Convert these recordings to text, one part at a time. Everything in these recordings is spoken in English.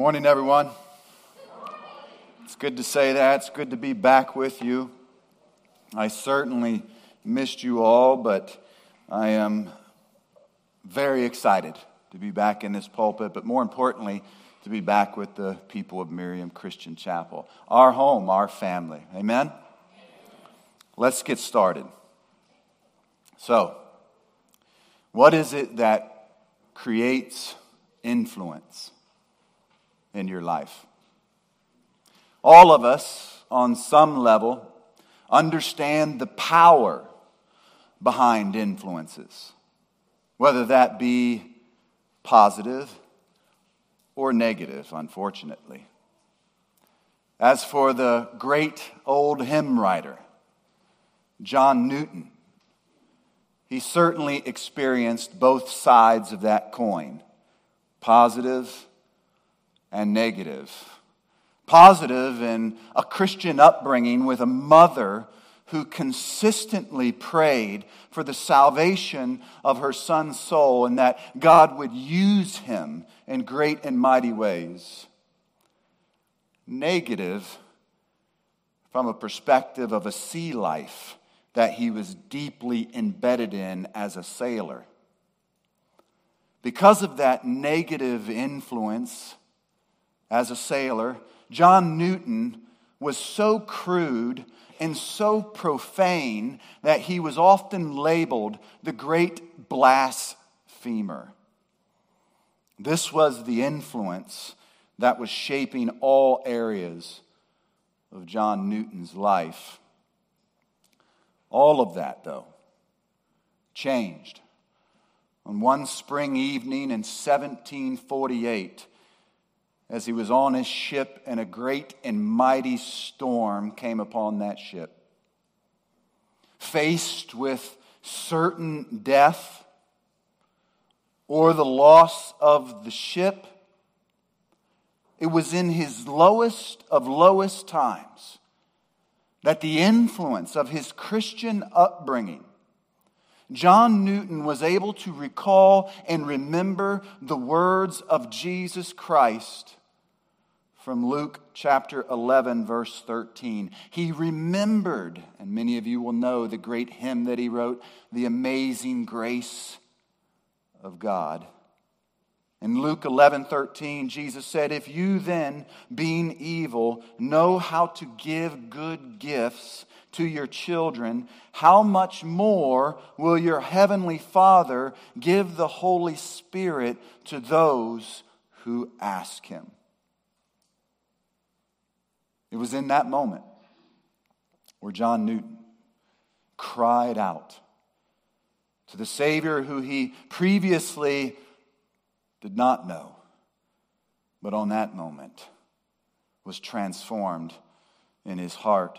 Morning, everyone. It's good to say that. It's good to be back with you. I certainly missed you all, but I am very excited to be back in this pulpit, but more importantly, to be back with the people of Miriam Christian Chapel, our home, our family. Amen? Let's get started. So, what is it that creates influence in your life? All of us, on some level, understand the power behind influences, whether that be positive or negative, unfortunately. As for the great old hymn writer, John Newton, he certainly experienced both sides of that coin positive and negative. Positive in a Christian upbringing with a mother who consistently prayed for the salvation of her son's soul and that God would use him in great and mighty ways. Negative from a perspective of a sea life that he was deeply embedded in as a sailor. Because of that negative influence as a sailor, John Newton was so crude and so profane that he was often labeled the great blasphemer. This was the influence that was shaping all areas of John Newton's life. All of that, though, changed. On one spring evening in 1748, as he was on his ship, and a great and mighty storm came upon that ship. Faced with certain death or the loss of the ship, it was in his lowest of lowest times that the influence of his Christian upbringing John Newton was able to recall and remember the words of Jesus Christ from Luke chapter 11, verse 13. He remembered, and many of you will know the great hymn that he wrote, The Amazing Grace of God. In Luke 11, 13, Jesus said, If you then, being evil, know how to give good gifts to your children, how much more will your heavenly Father give the Holy Spirit to those who ask him? It was in that moment where John Newton cried out to the Savior who he previously did not know, but on that moment was transformed in his heart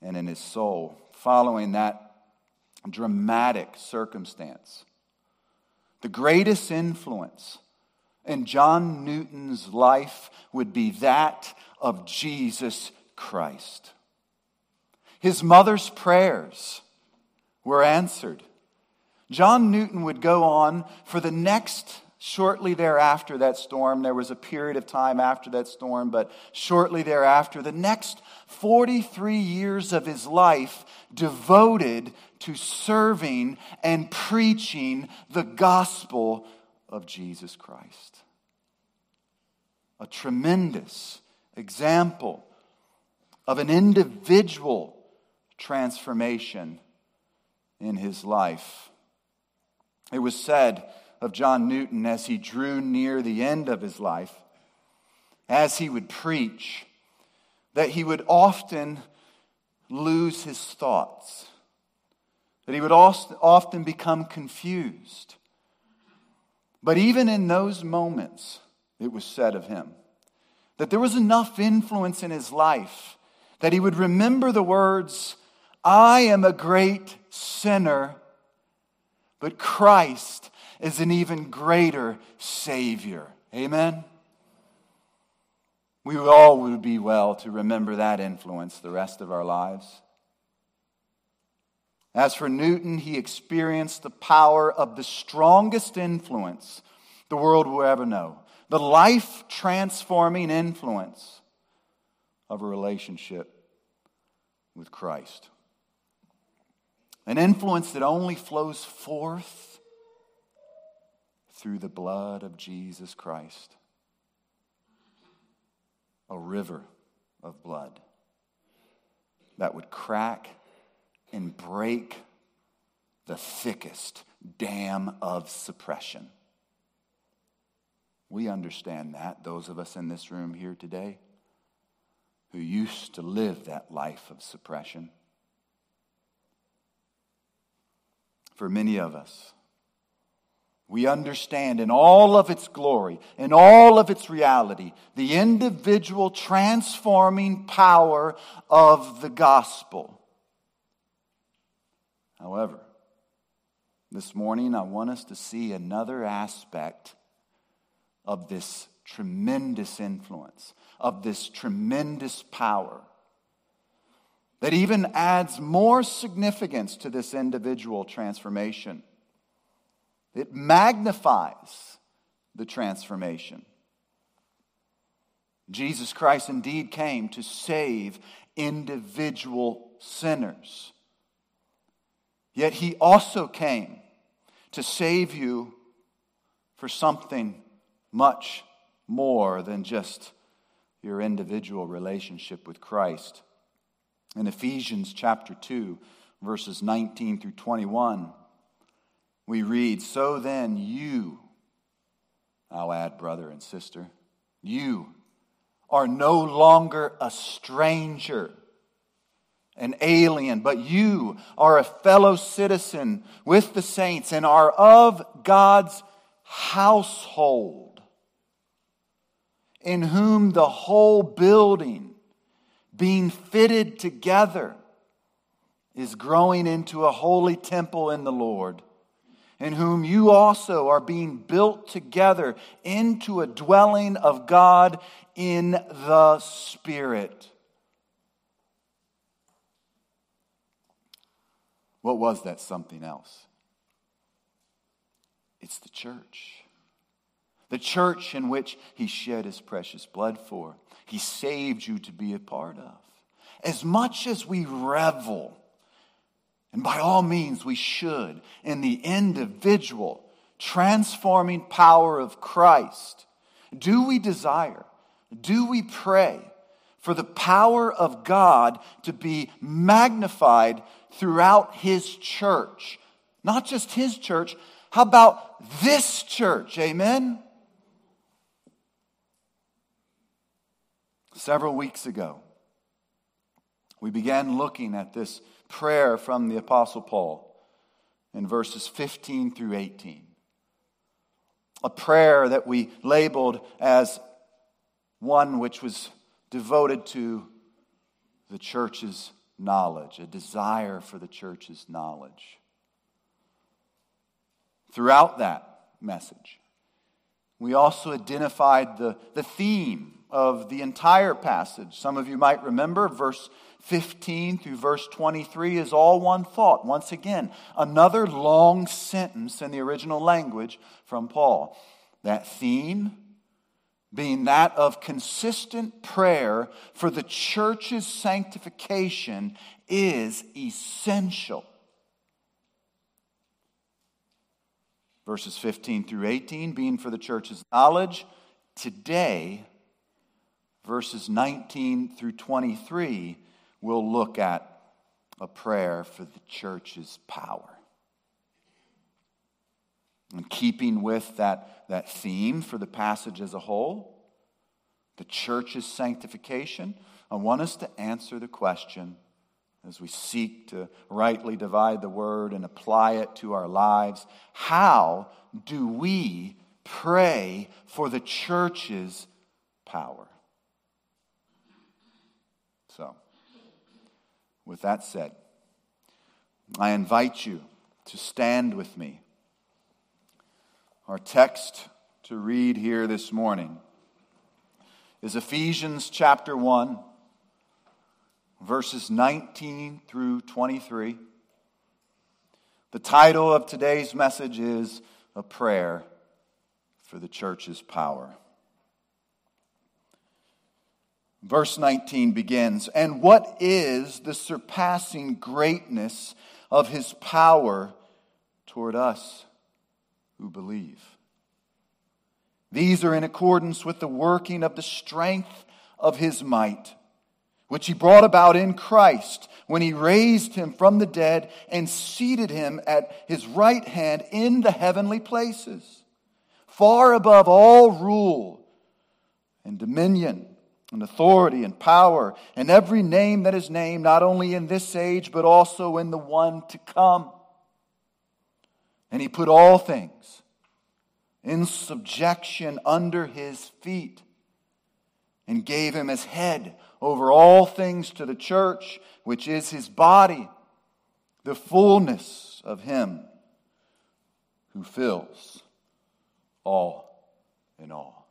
and in his soul. Following that dramatic circumstance, the greatest influence in John Newton's life would be that of Jesus Christ. His mother's prayers were answered. John Newton would go on for the next, shortly thereafter that storm, there was a period of time after that storm, but shortly thereafter, the next 43 years of his life devoted to serving and preaching the gospel of Jesus Christ. A tremendous example of an individual transformation in his life. It was said of John Newton as he drew near the end of his life, as he would preach, that he would often lose his thoughts, that he would often become confused. But even in those moments, it was said of him that there was enough influence in his life that he would remember the words, I am a great sinner, but Christ is an even greater Savior. Amen? We all would be well to remember that influence the rest of our lives. As for Newton, he experienced the power of the strongest influence the world will ever know the life transforming influence of a relationship with Christ. An influence that only flows forth through the blood of Jesus Christ. A river of blood that would crack and break the thickest dam of suppression. We understand that, those of us in this room here today who used to live that life of suppression. For many of us, we understand in all of its glory, in all of its reality, the individual transforming power of the gospel. However, this morning I want us to see another aspect of this tremendous influence, of this tremendous power that even adds more significance to this individual transformation. It magnifies the transformation. Jesus Christ indeed came to save individual sinners. Yet he also came to save you for something much more than just your individual relationship with Christ. In Ephesians chapter 2, verses 19 through 21, we read, So then you, I'll add brother and sister, you are no longer a stranger, an alien, but you are a fellow citizen with the saints and are of God's household in whom the whole building, being fitted together, is growing into a holy temple in the Lord, in whom you also are being built together into a dwelling of God in the Spirit. What was that something else? It's the church the church in which he shed his precious blood for. He saved you to be a part of. As much as we revel, and by all means we should, in the individual transforming power of Christ, do we desire, do we pray for the power of God to be magnified throughout his church? Not just his church, how about this church? Amen? Several weeks ago, we began looking at this prayer from the Apostle Paul in verses 15 through 18. A prayer that we labeled as one which was devoted to the church's knowledge, a desire for the church's knowledge. Throughout that message, we also identified the, the theme of the entire passage. Some of you might remember verse 15 through verse 23 is all one thought. Once again, another long sentence in the original language from Paul. That theme being that of consistent prayer for the church's sanctification is essential. Verses 15 through 18 being for the church's knowledge. Today, verses 19 through 23, we'll look at a prayer for the church's power. In keeping with that, that theme for the passage as a whole, the church's sanctification, I want us to answer the question as we seek to rightly divide the word and apply it to our lives how do we pray for the church's power? So, with that said, I invite you to stand with me. Our text to read here this morning is Ephesians chapter 1, verses 19 through 23. The title of today's message is A Prayer for the Church's Power. Verse 19 begins And what is the surpassing greatness of his power toward us who believe? These are in accordance with the working of the strength of his might, which he brought about in Christ when he raised him from the dead and seated him at his right hand in the heavenly places, far above all rule and dominion and authority and power and every name that is named, not only in this age, but also in the one to come. And he put all things in subjection under his feet and gave him as head over all things to the church, which is his body, the fullness of him who fills all in all.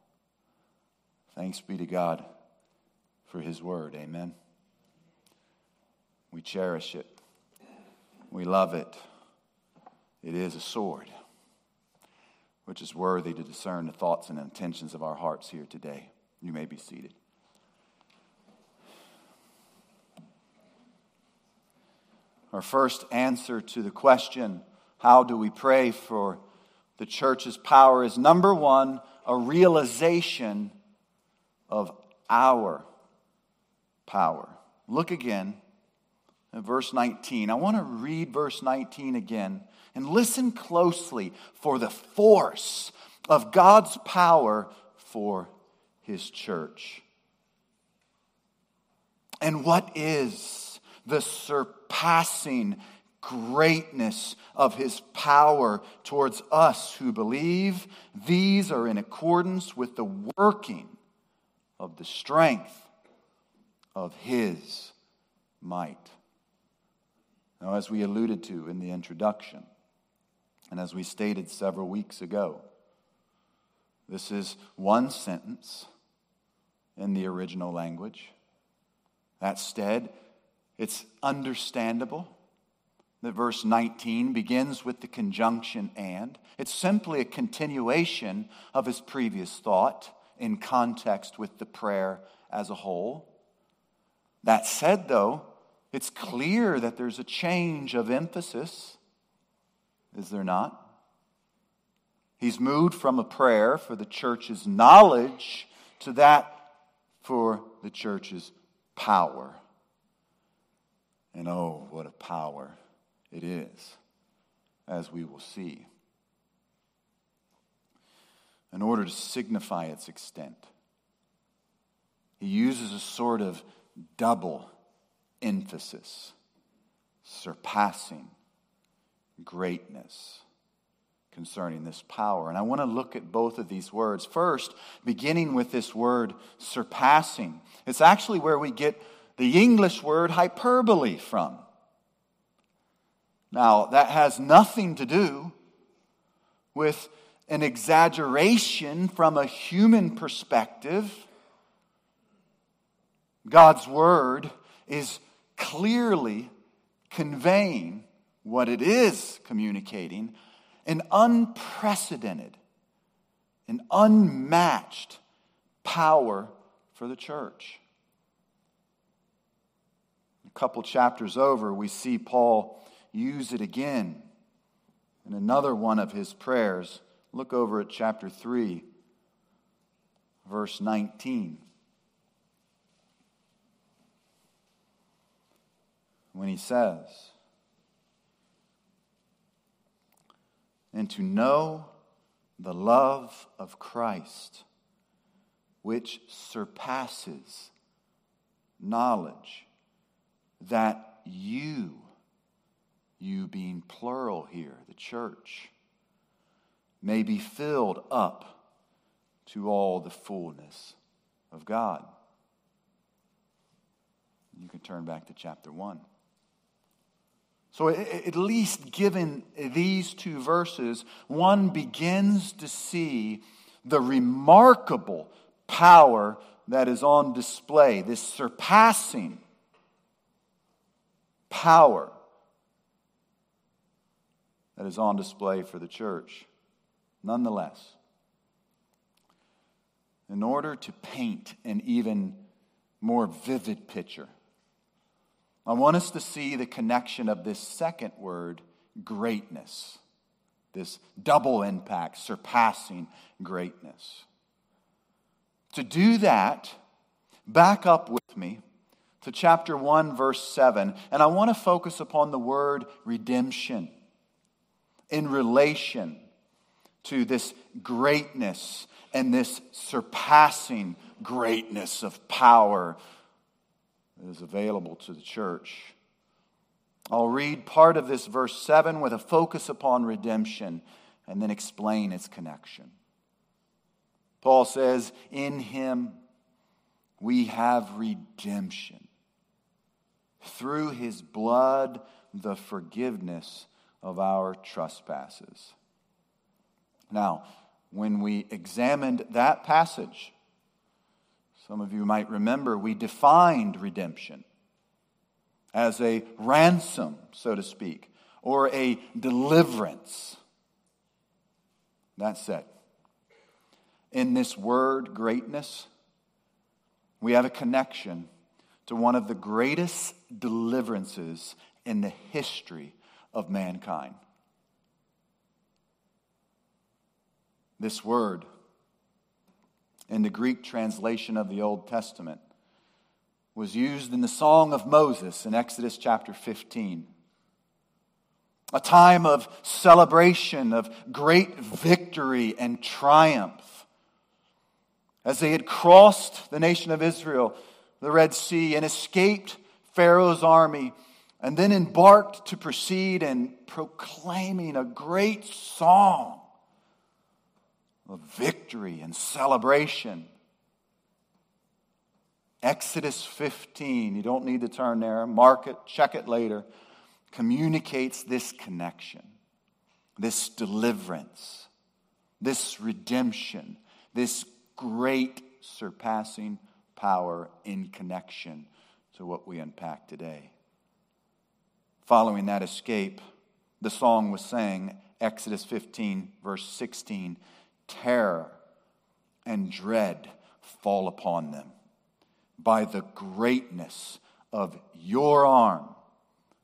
Thanks be to God for his word. Amen. We cherish it. We love it. It is a sword which is worthy to discern the thoughts and intentions of our hearts here today. You may be seated. Our first answer to the question, how do we pray for the church's power, is number one, a realization of our power. Look again Uh, verse 19. I want to read verse 19 again and listen closely for the force of God's power for his church. And what is the surpassing greatness of his power towards us who believe? These are in accordance with the working of the strength of his might. Now, as we alluded to in the introduction, and as we stated several weeks ago, this is one sentence in the original language. That said, it's understandable that verse 19 begins with the conjunction and. It's simply a continuation of his previous thought in context with the prayer as a whole. That said, though, it's clear that there's a change of emphasis is there not? He's moved from a prayer for the church's knowledge to that for the church's power. And oh, what a power it is, as we will see. In order to signify its extent, he uses a sort of double emphasis, surpassing greatness concerning this power. And I want to look at both of these words. First, beginning with this word surpassing. It's actually where we get the English word hyperbole from. Now, that has nothing to do with an exaggeration from a human perspective. God's word is clearly conveying what it is communicating an unprecedented, an unmatched power for the church. A couple chapters over, we see Paul use it again in another one of his prayers. Look over at chapter 3, verse 19. When he says, and to know the love of Christ, which surpasses knowledge, that you, you being plural here, the church, may be filled up to all the fullness of God. You can turn back to chapter 1. So, at least given these two verses, one begins to see the remarkable power that is on display, this surpassing power that is on display for the church. Nonetheless, in order to paint an even more vivid picture. I want us to see the connection of this second word, greatness, this double impact, surpassing greatness. To do that, back up with me to chapter 1, verse 7, and I want to focus upon the word redemption in relation to this greatness and this surpassing greatness of power that is available to the church. I'll read part of this verse 7 with a focus upon redemption and then explain its connection. Paul says, In him we have redemption. Through his blood, the forgiveness of our trespasses. Now, when we examined that passage, some of you might remember we defined redemption as a ransom, so to speak, or a deliverance. That said, in this word, greatness, we have a connection to one of the greatest deliverances in the history of mankind. This word, in the Greek translation of the Old Testament, was used in the Song of Moses in Exodus chapter 15. A time of celebration, of great victory and triumph. As they had crossed the nation of Israel, the Red Sea, and escaped Pharaoh's army, and then embarked to proceed in proclaiming a great song of victory and celebration. Exodus 15, you don't need to turn there, mark it, check it later, communicates this connection, this deliverance, this redemption, this great surpassing power in connection to what we unpack today. Following that escape, the song was sang, Exodus 15, verse 16 terror and dread fall upon them by the greatness of your arm.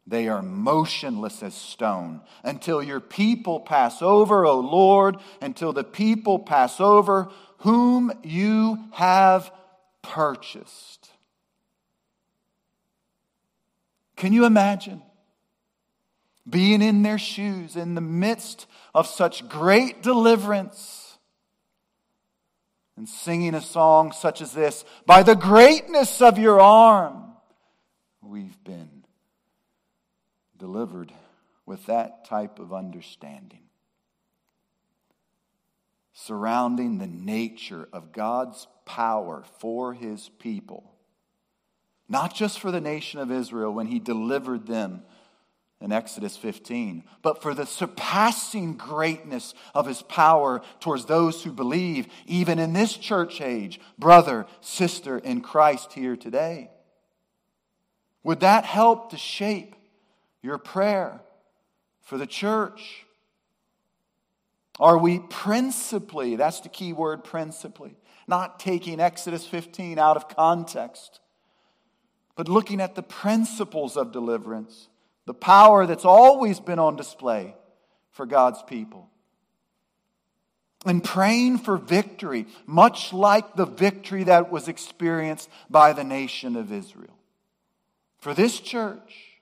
They are motionless as stone until your people pass over, O Lord, until the people pass over whom you have purchased. Can you imagine being in their shoes in the midst of such great deliverance? And singing a song such as this By the greatness of your arm, we've been delivered with that type of understanding. Surrounding the nature of God's power for his people, not just for the nation of Israel when he delivered them in Exodus 15, but for the surpassing greatness of his power towards those who believe, even in this church age, brother, sister in Christ here today. Would that help to shape your prayer for the church? Are we principally, that's the key word, principally, not taking Exodus 15 out of context, but looking at the principles of deliverance? The power that's always been on display for God's people. And praying for victory, much like the victory that was experienced by the nation of Israel. For this church,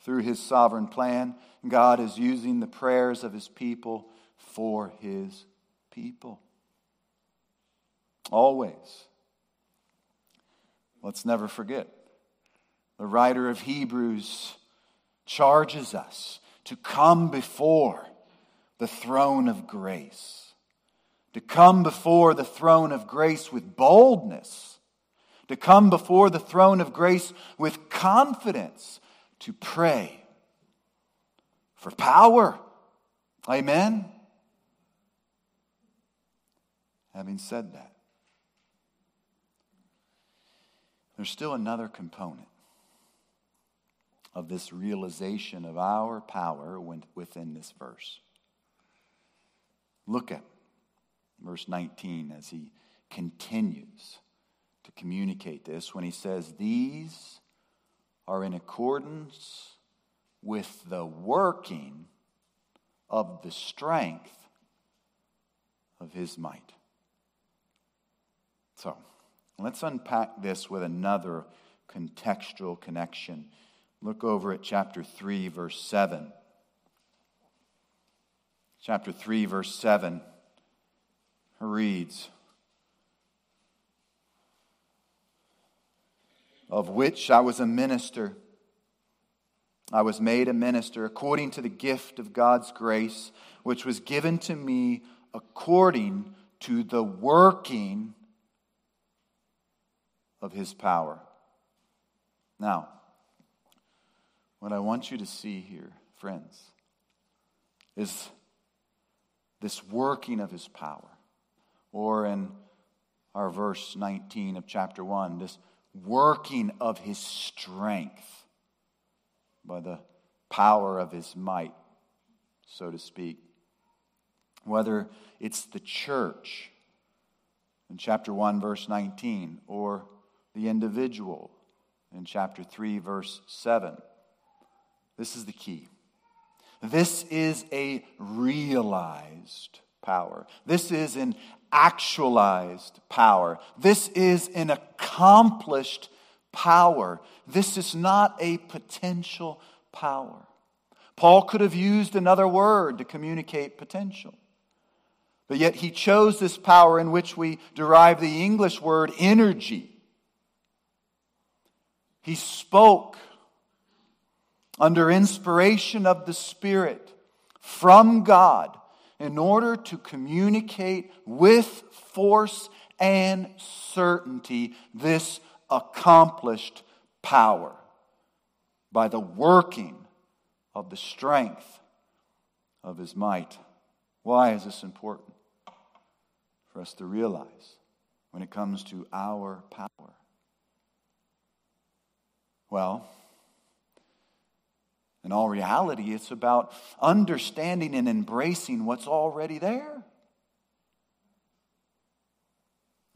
through his sovereign plan, God is using the prayers of his people for his people. Always. Let's never forget the writer of Hebrews charges us to come before the throne of grace, to come before the throne of grace with boldness, to come before the throne of grace with confidence, to pray for power. Amen. Having said that, there's still another component of this realization of our power within this verse. Look at verse 19 as he continues to communicate this when he says, These are in accordance with the working of the strength of his might. So, let's unpack this with another contextual connection. Look over at chapter 3, verse 7. Chapter 3, verse 7 reads, Of which I was a minister. I was made a minister according to the gift of God's grace, which was given to me according to the working of his power. Now, what I want you to see here, friends, is this working of his power. Or in our verse 19 of chapter 1, this working of his strength by the power of his might, so to speak. Whether it's the church in chapter 1, verse 19, or the individual in chapter 3, verse 7. This is the key. This is a realized power. This is an actualized power. This is an accomplished power. This is not a potential power. Paul could have used another word to communicate potential. But yet he chose this power in which we derive the English word energy. He spoke under inspiration of the Spirit from God in order to communicate with force and certainty this accomplished power by the working of the strength of his might. Why is this important? For us to realize when it comes to our power. Well, in all reality, it's about understanding and embracing what's already there.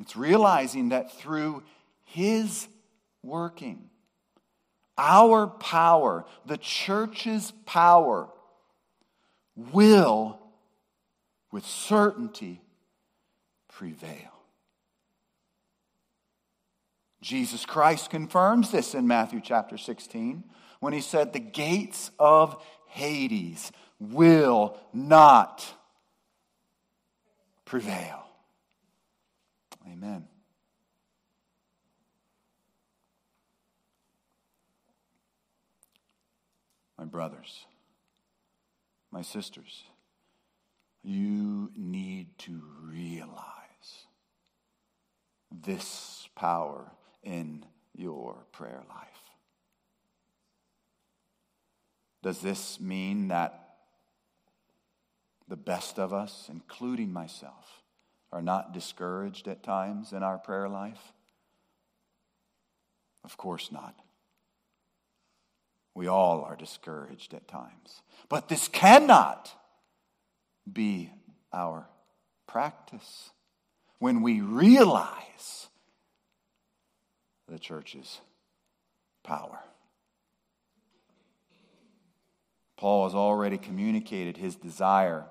It's realizing that through His working, our power, the church's power, will with certainty prevail. Jesus Christ confirms this in Matthew chapter 16 when he said, The gates of Hades will not prevail. Amen. My brothers, my sisters, you need to realize this power in your prayer life. Does this mean that the best of us, including myself, are not discouraged at times in our prayer life? Of course not. We all are discouraged at times. But this cannot be our practice when we realize the church's power. Paul has already communicated his desire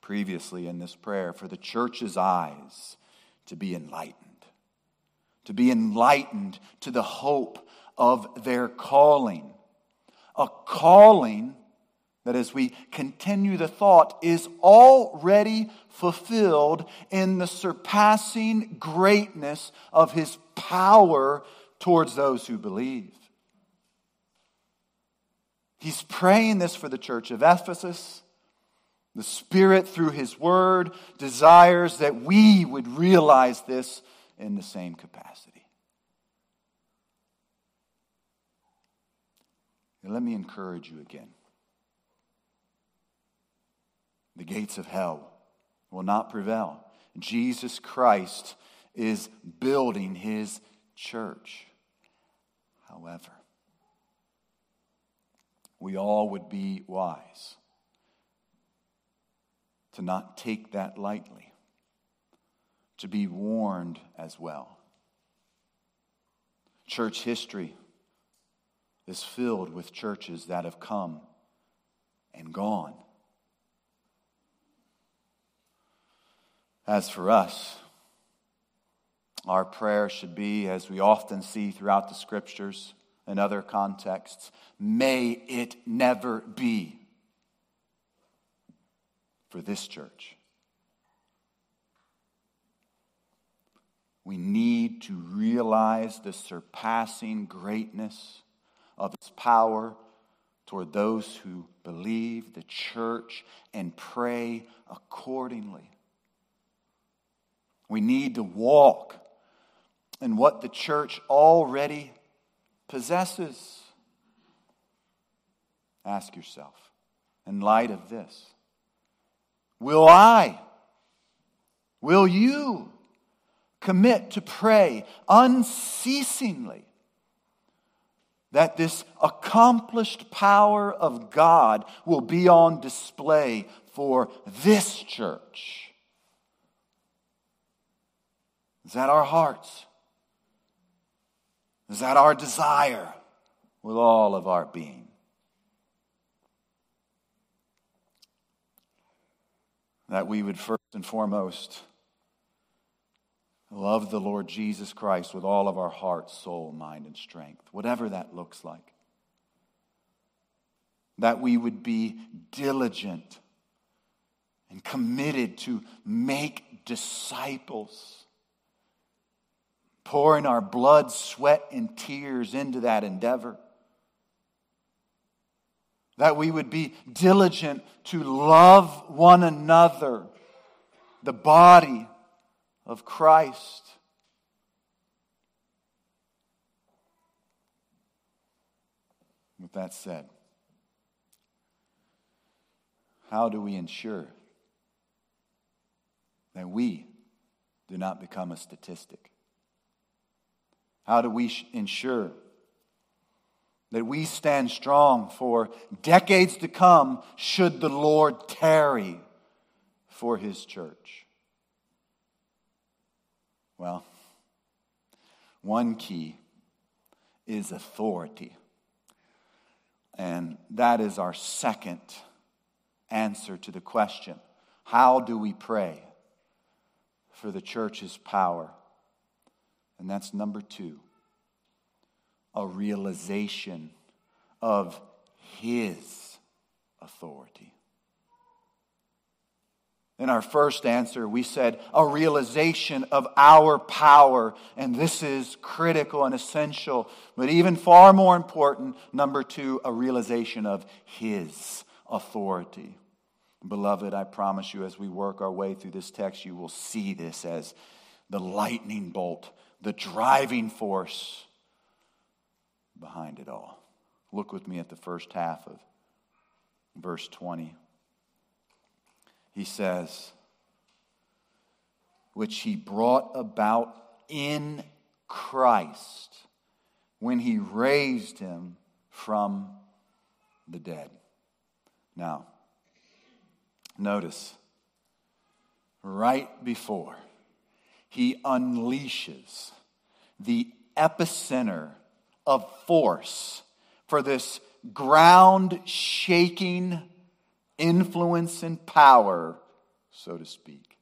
previously in this prayer for the church's eyes to be enlightened, to be enlightened to the hope of their calling. A calling that, as we continue the thought, is already fulfilled in the surpassing greatness of his power towards those who believe. He's praying this for the church of Ephesus. The Spirit, through His Word, desires that we would realize this in the same capacity. And let me encourage you again. The gates of hell will not prevail. Jesus Christ is building His church. However, we all would be wise to not take that lightly, to be warned as well. Church history is filled with churches that have come and gone. As for us, our prayer should be, as we often see throughout the scriptures and other contexts, may it never be for this church. We need to realize the surpassing greatness of its power toward those who believe the church and pray accordingly. We need to walk in what the church already possesses. Ask yourself, in light of this, will I, will you commit to pray unceasingly that this accomplished power of God will be on display for this church? Is that our hearts? Is that our desire with all of our being? That we would first and foremost love the Lord Jesus Christ with all of our heart, soul, mind, and strength, whatever that looks like. That we would be diligent and committed to make disciples pouring our blood, sweat, and tears into that endeavor. That we would be diligent to love one another, the body of Christ. With that said, how do we ensure that we do not become a statistic? How do we ensure that we stand strong for decades to come should the Lord tarry for his church? Well, one key is authority. And that is our second answer to the question how do we pray for the church's power? And that's number two a realization of His authority. In our first answer, we said a realization of our power, and this is critical and essential. But even far more important, number two, a realization of His authority. Beloved, I promise you, as we work our way through this text, you will see this as the lightning bolt the driving force behind it all. Look with me at the first half of verse 20. He says, which he brought about in Christ when he raised him from the dead. Now, notice right before he unleashes the epicenter of force for this ground shaking influence and power, so to speak.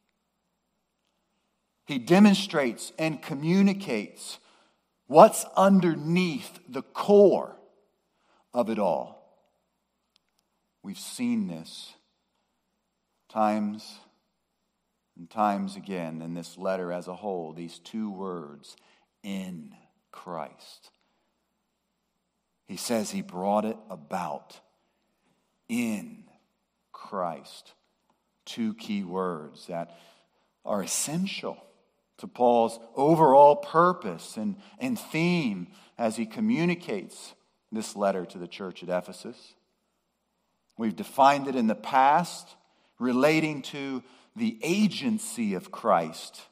He demonstrates and communicates what's underneath the core of it all. We've seen this times and times again in this letter as a whole, these two words, in Christ. He says he brought it about in Christ. Two key words that are essential to Paul's overall purpose and, and theme as he communicates this letter to the church at Ephesus. We've defined it in the past relating to the agency of Christ.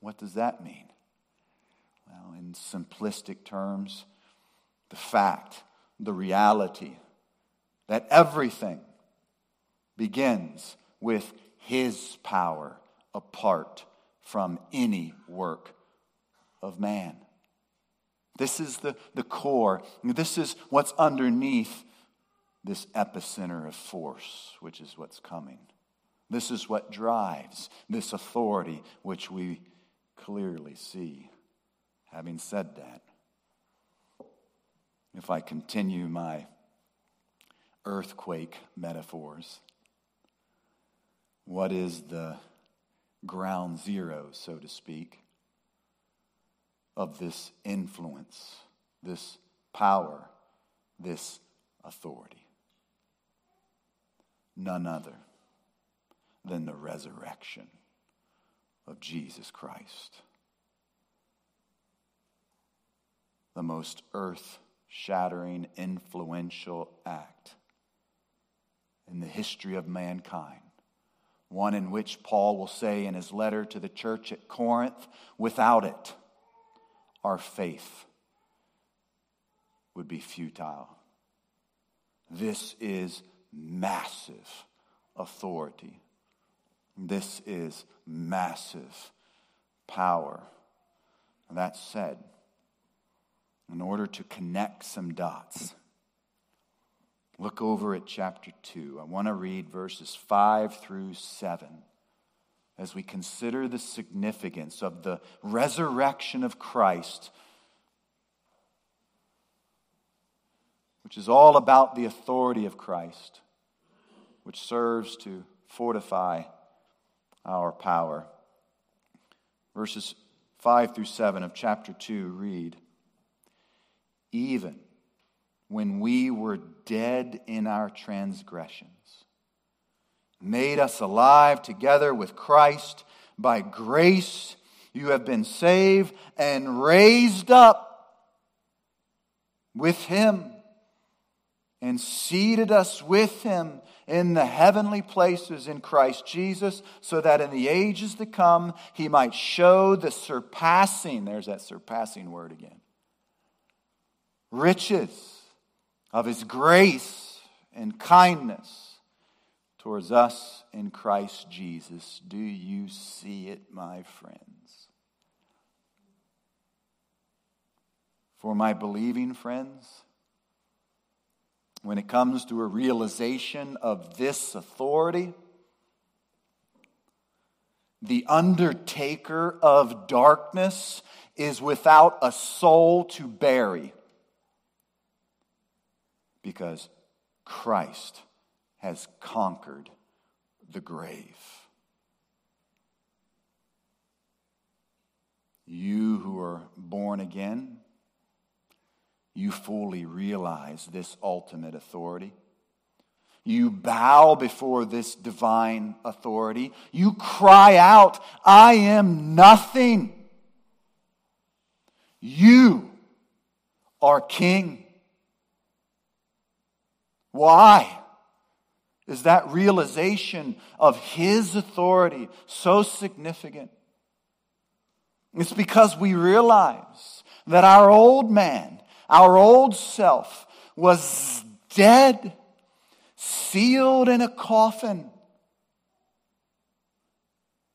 What does that mean? Well, in simplistic terms, the fact, the reality that everything begins with His power apart from any work of man. This is the, the core. This is what's underneath this epicenter of force, which is what's coming. This is what drives this authority, which we clearly see. Having said that, if I continue my earthquake metaphors, what is the ground zero, so to speak, of this influence, this power, this authority? None other than the resurrection of Jesus Christ. The most earth shattering, influential act in the history of mankind. One in which Paul will say in his letter to the church at Corinth without it, our faith would be futile. This is massive authority. This is massive power. That said, in order to connect some dots, look over at chapter 2. I want to read verses 5 through 7 as we consider the significance of the resurrection of Christ, which is all about the authority of Christ, which serves to fortify our power. Verses 5 through 7 of chapter 2 read Even when we were dead in our transgressions, made us alive together with Christ. By grace you have been saved and raised up with Him and seated us with Him in the heavenly places in Christ Jesus, so that in the ages to come he might show the surpassing, there's that surpassing word again, riches of his grace and kindness towards us in Christ Jesus. Do you see it, my friends? For my believing friends, when it comes to a realization of this authority, the undertaker of darkness is without a soul to bury because Christ has conquered the grave. You who are born again, you fully realize this ultimate authority. You bow before this divine authority. You cry out, I am nothing. You are king. Why? Is that realization of His authority so significant? It's because we realize that our old man, our old self was dead, sealed in a coffin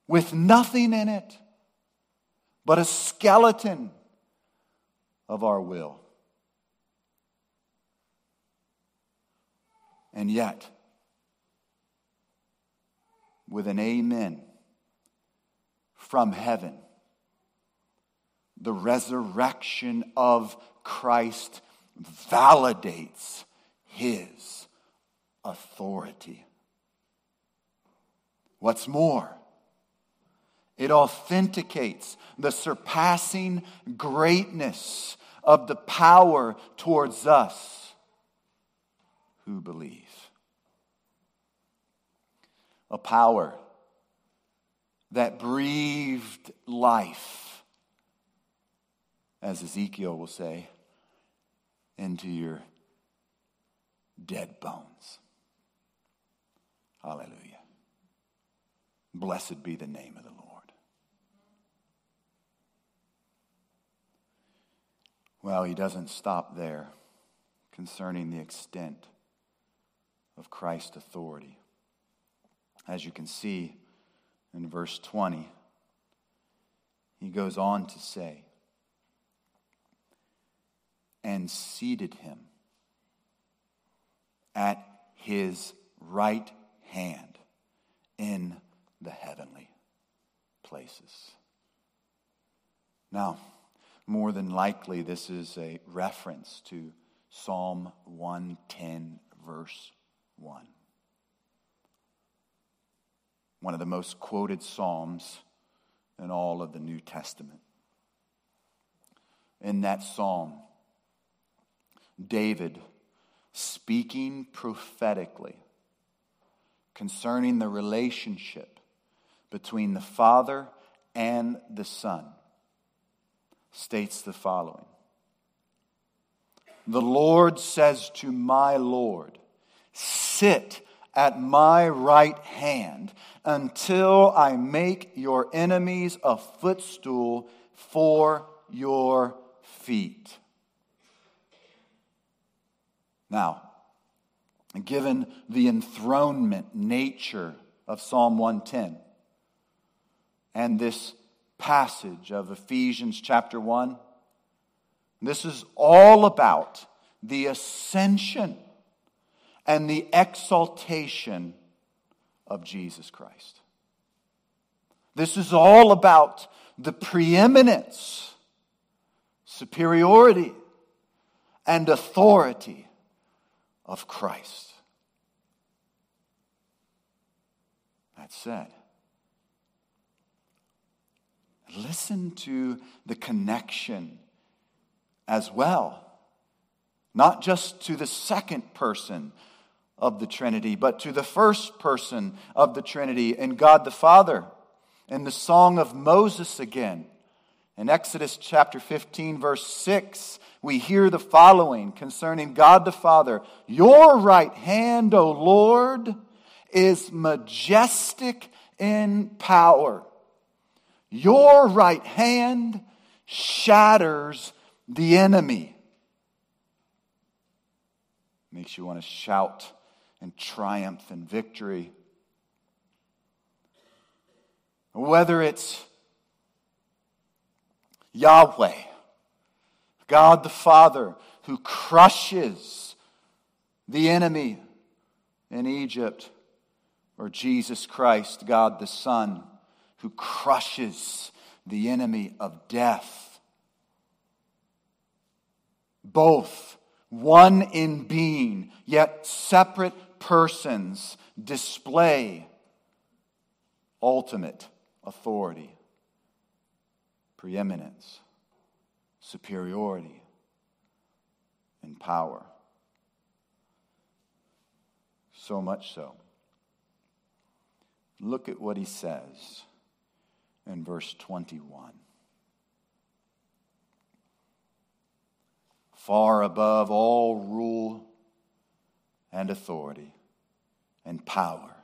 with nothing in it but a skeleton of our will. And yet, with an amen from heaven, the resurrection of Christ validates his authority. What's more, it authenticates the surpassing greatness of the power towards us who believe. A power that breathed life as Ezekiel will say, into your dead bones. Hallelujah. Blessed be the name of the Lord. Well, he doesn't stop there concerning the extent of Christ's authority. As you can see in verse 20, he goes on to say, and seated him at his right hand in the heavenly places. Now, more than likely, this is a reference to Psalm 110, verse 1. One of the most quoted Psalms in all of the New Testament. In that Psalm, David speaking prophetically concerning the relationship between the Father and the Son states the following The Lord says to my Lord, Sit at my right hand until I make your enemies a footstool for your feet. Now, given the enthronement nature of Psalm 110 and this passage of Ephesians chapter 1, this is all about the ascension and the exaltation of Jesus Christ. This is all about the preeminence, superiority, and authority of Christ. That said, listen to the connection as well, not just to the second person of the Trinity, but to the first person of the Trinity and God the Father. And the Song of Moses again, in Exodus chapter 15, verse 6, we hear the following concerning God the Father Your right hand, O Lord, is majestic in power. Your right hand shatters the enemy. Makes you want to shout and triumph and victory. Whether it's Yahweh, God the Father, who crushes the enemy in Egypt, or Jesus Christ, God the Son, who crushes the enemy of death. Both, one in being, yet separate persons, display ultimate authority preeminence, superiority, and power. So much so. Look at what he says in verse 21. Far above all rule and authority and power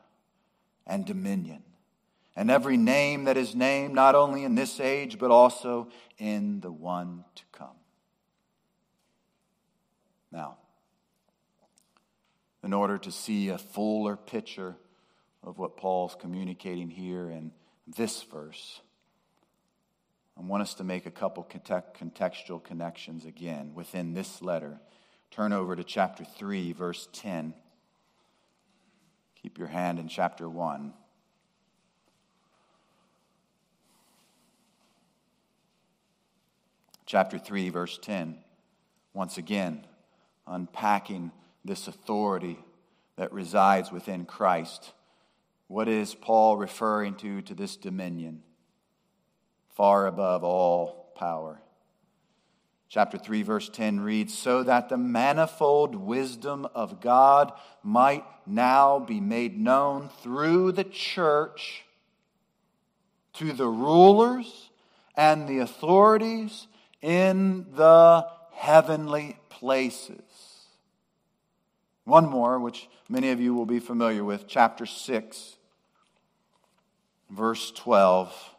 and dominion and every name that is named, not only in this age, but also in the one to come. Now, in order to see a fuller picture of what Paul's communicating here in this verse, I want us to make a couple contextual connections again within this letter. Turn over to chapter 3, verse 10. Keep your hand in chapter 1. Chapter 3, verse 10. Once again, unpacking this authority that resides within Christ. What is Paul referring to to this dominion? Far above all power. Chapter 3, verse 10 reads So that the manifold wisdom of God might now be made known through the church to the rulers and the authorities in the heavenly places. One more, which many of you will be familiar with, chapter 6, verse 12.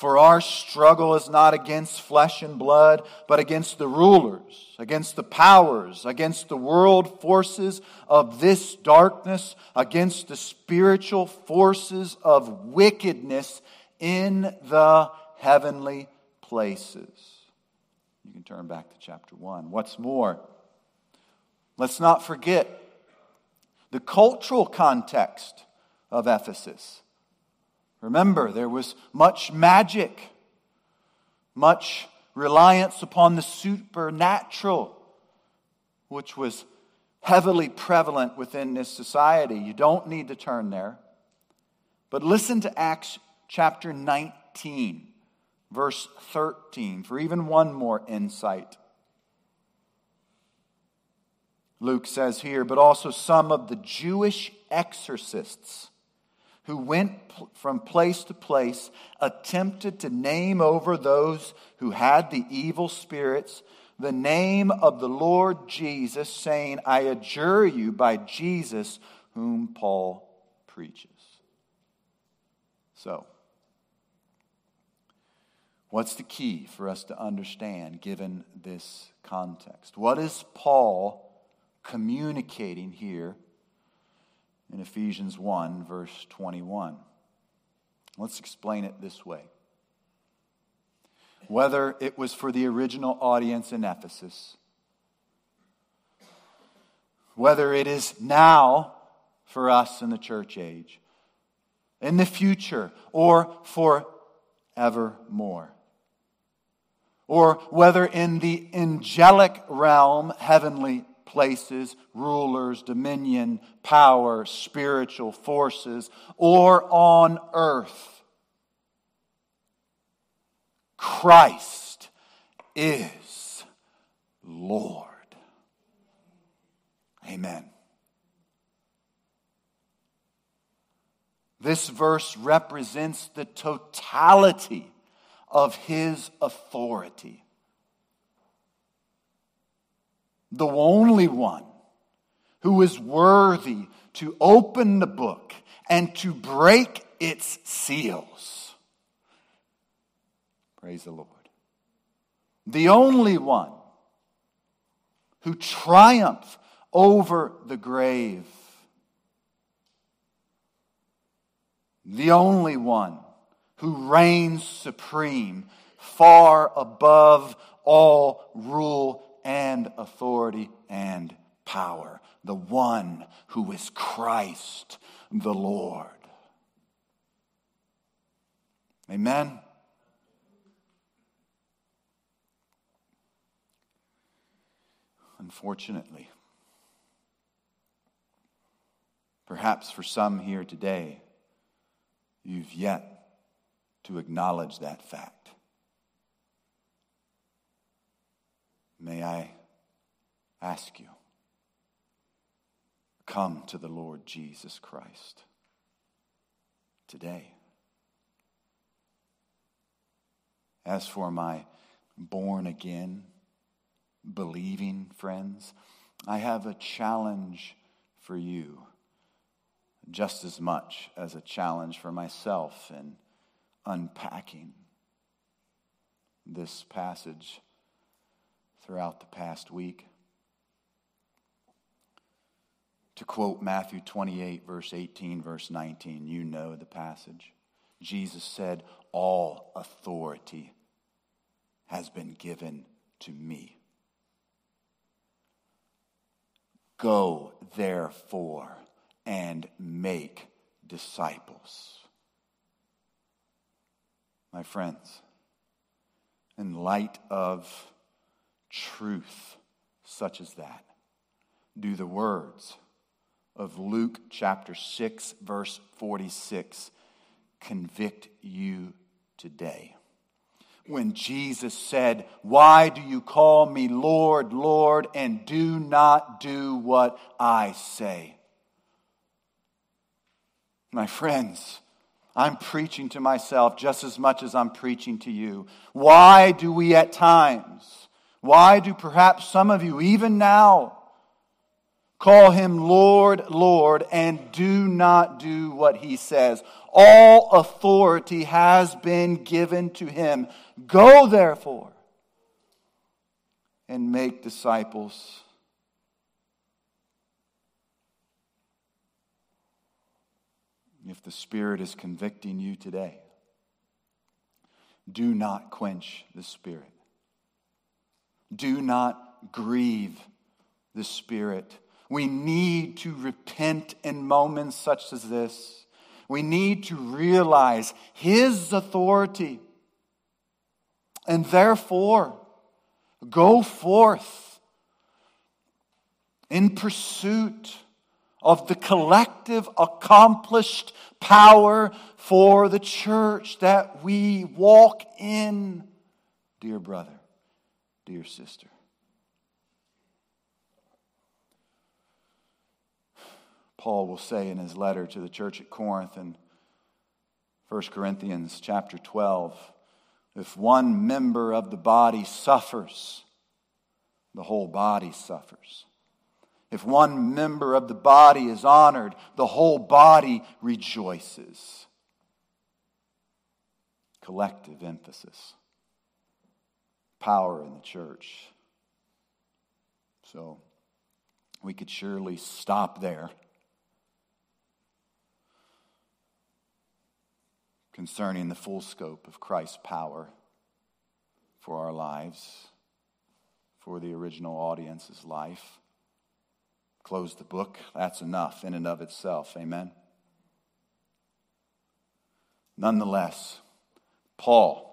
For our struggle is not against flesh and blood, but against the rulers, against the powers, against the world forces of this darkness, against the spiritual forces of wickedness in the heavenly places. You can turn back to chapter 1. What's more, let's not forget the cultural context of Ephesus. Remember, there was much magic, much reliance upon the supernatural, which was heavily prevalent within this society. You don't need to turn there. But listen to Acts chapter 19, verse 13, for even one more insight. Luke says here, but also some of the Jewish exorcists who went from place to place, attempted to name over those who had the evil spirits the name of the Lord Jesus, saying, I adjure you by Jesus whom Paul preaches. So, what's the key for us to understand given this context? What is Paul communicating here in Ephesians 1, verse 21. Let's explain it this way. Whether it was for the original audience in Ephesus, whether it is now for us in the church age, in the future, or for evermore, or whether in the angelic realm, heavenly places, rulers, dominion, power, spiritual forces, or on earth. Christ is Lord. Amen. This verse represents the totality of his authority the only one who is worthy to open the book and to break its seals. Praise the Lord. The only one who triumphed over the grave. The only one who reigns supreme, far above all rule and authority and power. The one who is Christ the Lord. Amen. Unfortunately, perhaps for some here today, you've yet to acknowledge that fact. May I ask you, come to the Lord Jesus Christ today. As for my born again, believing friends, I have a challenge for you just as much as a challenge for myself in unpacking this passage throughout the past week. To quote Matthew 28, verse 18, verse 19, you know the passage. Jesus said, All authority has been given to me. Go, therefore, and make disciples. My friends, in light of truth such as that? Do the words of Luke chapter 6, verse 46 convict you today? When Jesus said, Why do you call me Lord, Lord, and do not do what I say? My friends, I'm preaching to myself just as much as I'm preaching to you. Why do we at times why do perhaps some of you, even now, Call him Lord, Lord, and do not do what he says. All authority has been given to him. Go, therefore, and make disciples. If the Spirit is convicting you today, do not quench the Spirit. Do not grieve the Spirit. We need to repent in moments such as this. We need to realize His authority. And therefore, go forth in pursuit of the collective accomplished power for the church that we walk in, dear brother, dear sister. Paul will say in his letter to the church at Corinth in 1 Corinthians chapter 12 if one member of the body suffers, the whole body suffers. If one member of the body is honored, the whole body rejoices. Collective emphasis. Power in the church. So we could surely stop there. Concerning the full scope of Christ's power for our lives, for the original audience's life. Close the book. That's enough in and of itself. Amen. Nonetheless, Paul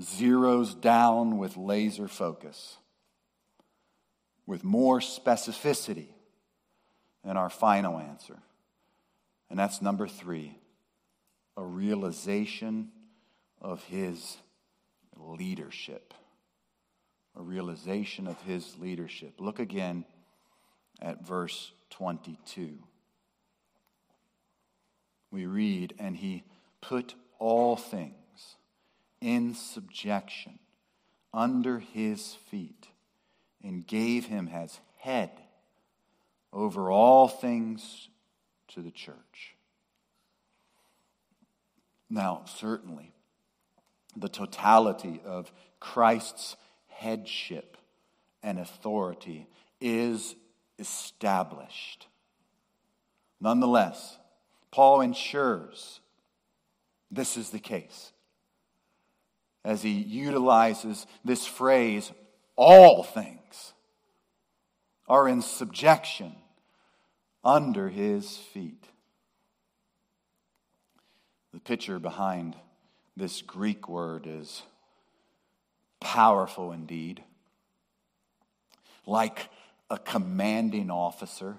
zeroes down with laser focus, with more specificity in our final answer. And that's number three a realization of his leadership. A realization of his leadership. Look again at verse 22. We read, And he put all things in subjection under his feet and gave him as head over all things to the church. Now, certainly, the totality of Christ's headship and authority is established. Nonetheless, Paul ensures this is the case as he utilizes this phrase, all things are in subjection under his feet. The picture behind this Greek word is powerful indeed. Like a commanding officer,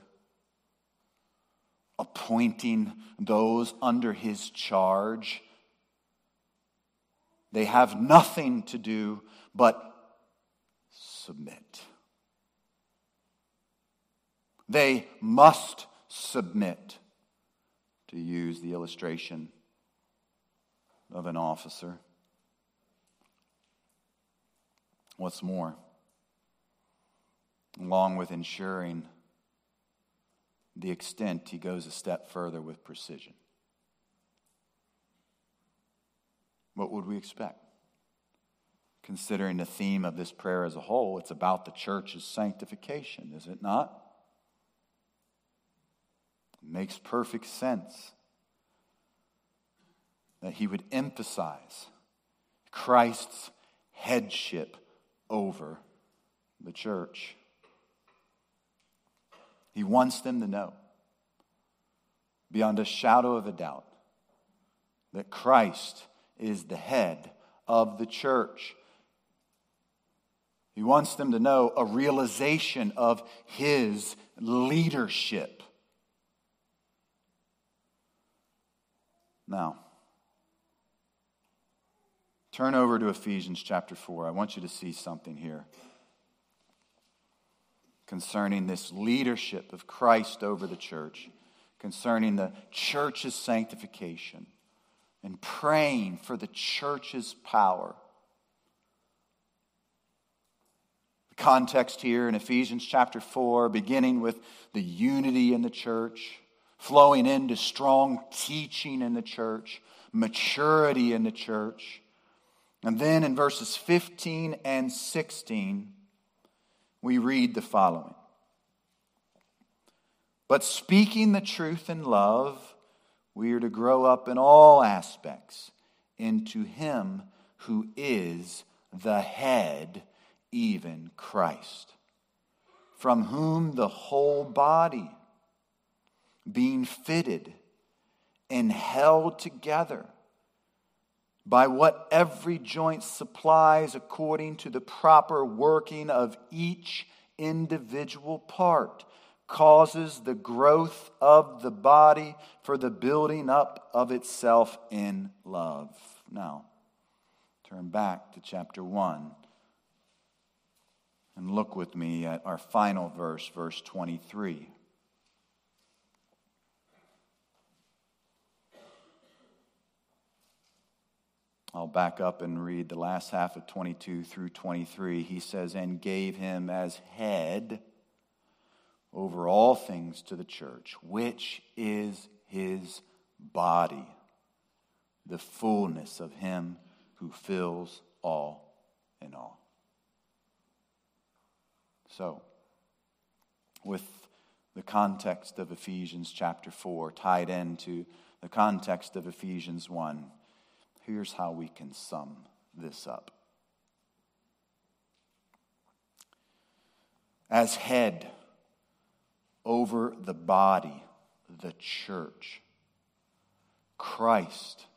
appointing those under his charge. They have nothing to do but submit. They must submit, to use the illustration of an officer. What's more, along with ensuring the extent, he goes a step further with precision. What would we expect? Considering the theme of this prayer as a whole, it's about the church's sanctification, is it not? It makes perfect sense that he would emphasize Christ's headship over the church. He wants them to know, beyond a shadow of a doubt, that Christ is the head of the church. He wants them to know a realization of his leadership. Now, turn over to Ephesians chapter 4. I want you to see something here concerning this leadership of Christ over the church, concerning the church's sanctification, and praying for the church's power. The context here in Ephesians chapter 4, beginning with the unity in the church, flowing into strong teaching in the church, maturity in the church. And then in verses 15 and 16, we read the following But speaking the truth in love, we are to grow up in all aspects into Him who is the head even Christ, from whom the whole body, being fitted and held together by what every joint supplies according to the proper working of each individual part, causes the growth of the body for the building up of itself in love. Now, turn back to chapter 1 and look with me at our final verse, verse 23. I'll back up and read the last half of 22 through 23. He says, And gave him as head over all things to the church, which is his body, the fullness of him who fills all in all. So, with the context of Ephesians chapter 4 tied into the context of Ephesians 1, here's how we can sum this up. As head over the body, the church, Christ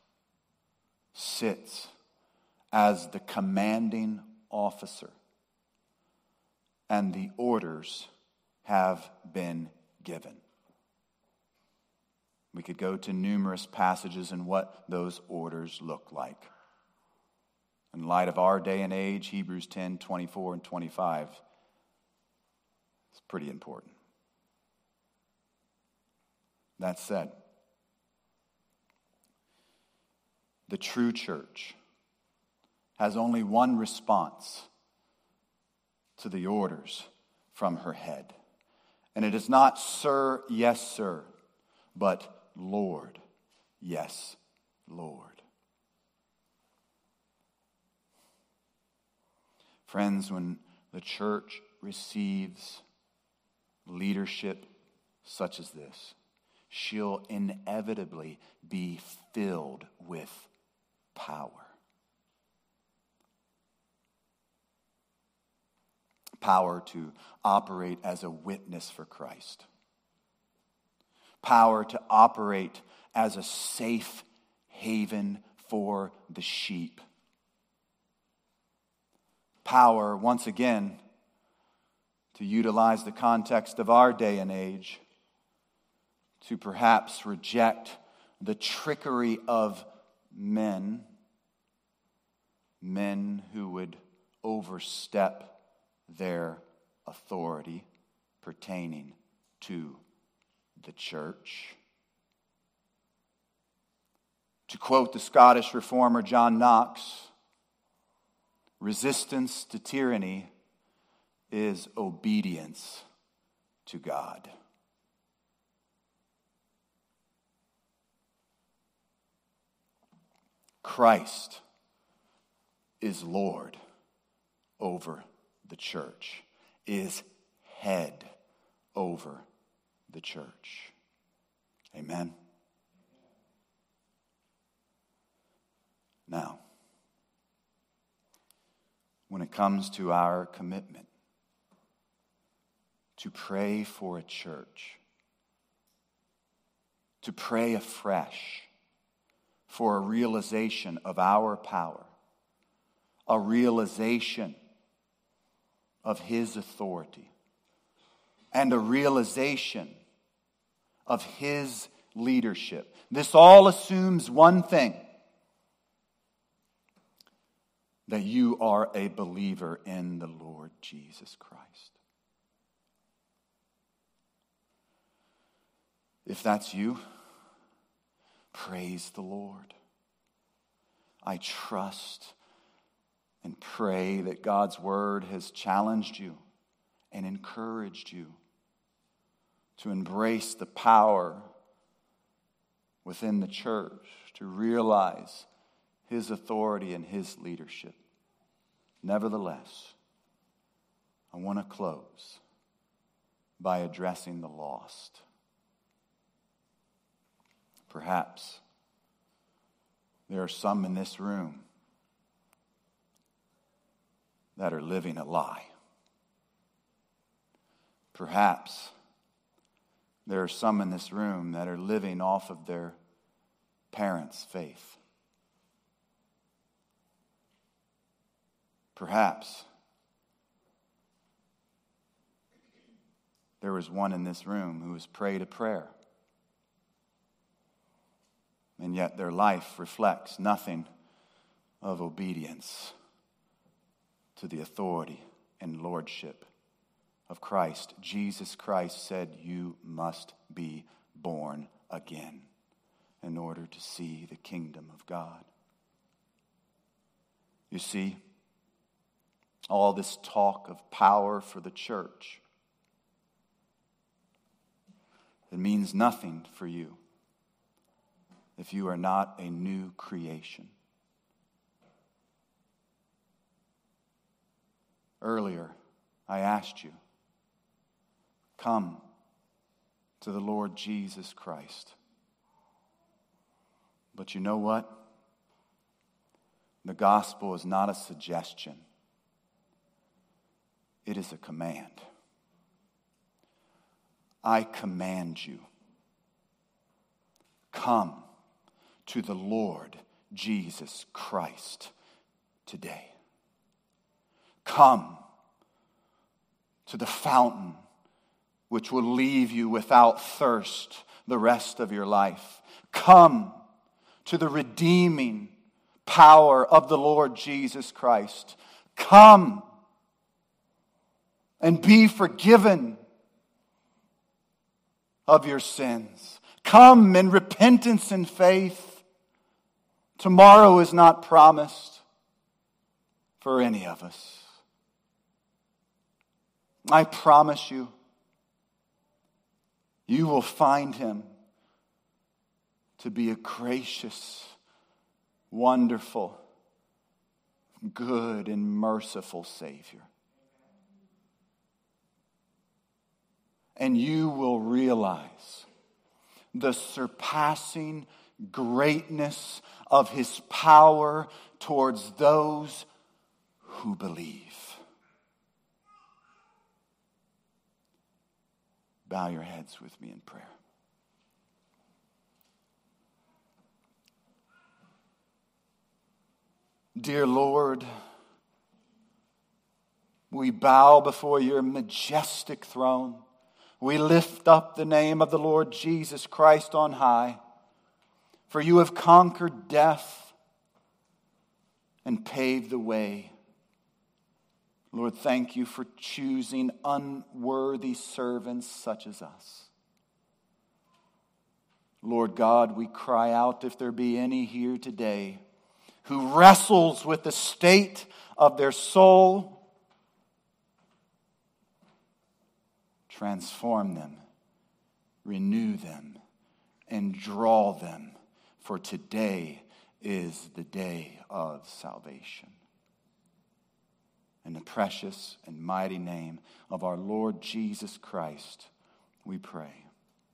sits as the commanding officer and the orders have been given. We could go to numerous passages and what those orders look like. In light of our day and age, Hebrews 10 24 and 25 is pretty important. That said, the true church has only one response to the orders from her head. And it is not, Sir, yes, sir, but Lord, yes, Lord. Friends, when the church receives leadership such as this, she'll inevitably be filled with power. power to operate as a witness for Christ, power to operate as a safe haven for the sheep, power, once again, to utilize the context of our day and age to perhaps reject the trickery of men, men who would overstep their authority pertaining to the church. To quote the Scottish reformer John Knox, resistance to tyranny is obedience to God. Christ is Lord over the church, is head over the church. Amen. Now, when it comes to our commitment to pray for a church, to pray afresh for a realization of our power, a realization of his authority and a realization of his leadership. This all assumes one thing that you are a believer in the Lord Jesus Christ. If that's you, praise the Lord. I trust and pray that God's word has challenged you and encouraged you to embrace the power within the church, to realize his authority and his leadership. Nevertheless, I want to close by addressing the lost. Perhaps there are some in this room that are living a lie. Perhaps there are some in this room that are living off of their parents' faith. Perhaps there was one in this room who has prayed a prayer, and yet their life reflects nothing of obedience to the authority and lordship of Christ. Jesus Christ said, You must be born again in order to see the kingdom of God. You see, all this talk of power for the church, it means nothing for you if you are not a new creation. Earlier, I asked you, come to the Lord Jesus Christ. But you know what? The gospel is not a suggestion, it is a command. I command you come to the Lord Jesus Christ today. Come to the fountain which will leave you without thirst the rest of your life. Come to the redeeming power of the Lord Jesus Christ. Come and be forgiven of your sins. Come in repentance and faith. Tomorrow is not promised for any of us. I promise you, you will find him to be a gracious, wonderful, good, and merciful Savior. And you will realize the surpassing greatness of his power towards those who believe. Bow your heads with me in prayer. Dear Lord, we bow before your majestic throne. We lift up the name of the Lord Jesus Christ on high. For you have conquered death and paved the way Lord, thank you for choosing unworthy servants such as us. Lord God, we cry out if there be any here today who wrestles with the state of their soul, transform them, renew them, and draw them, for today is the day of salvation. In the precious and mighty name of our Lord Jesus Christ, we pray.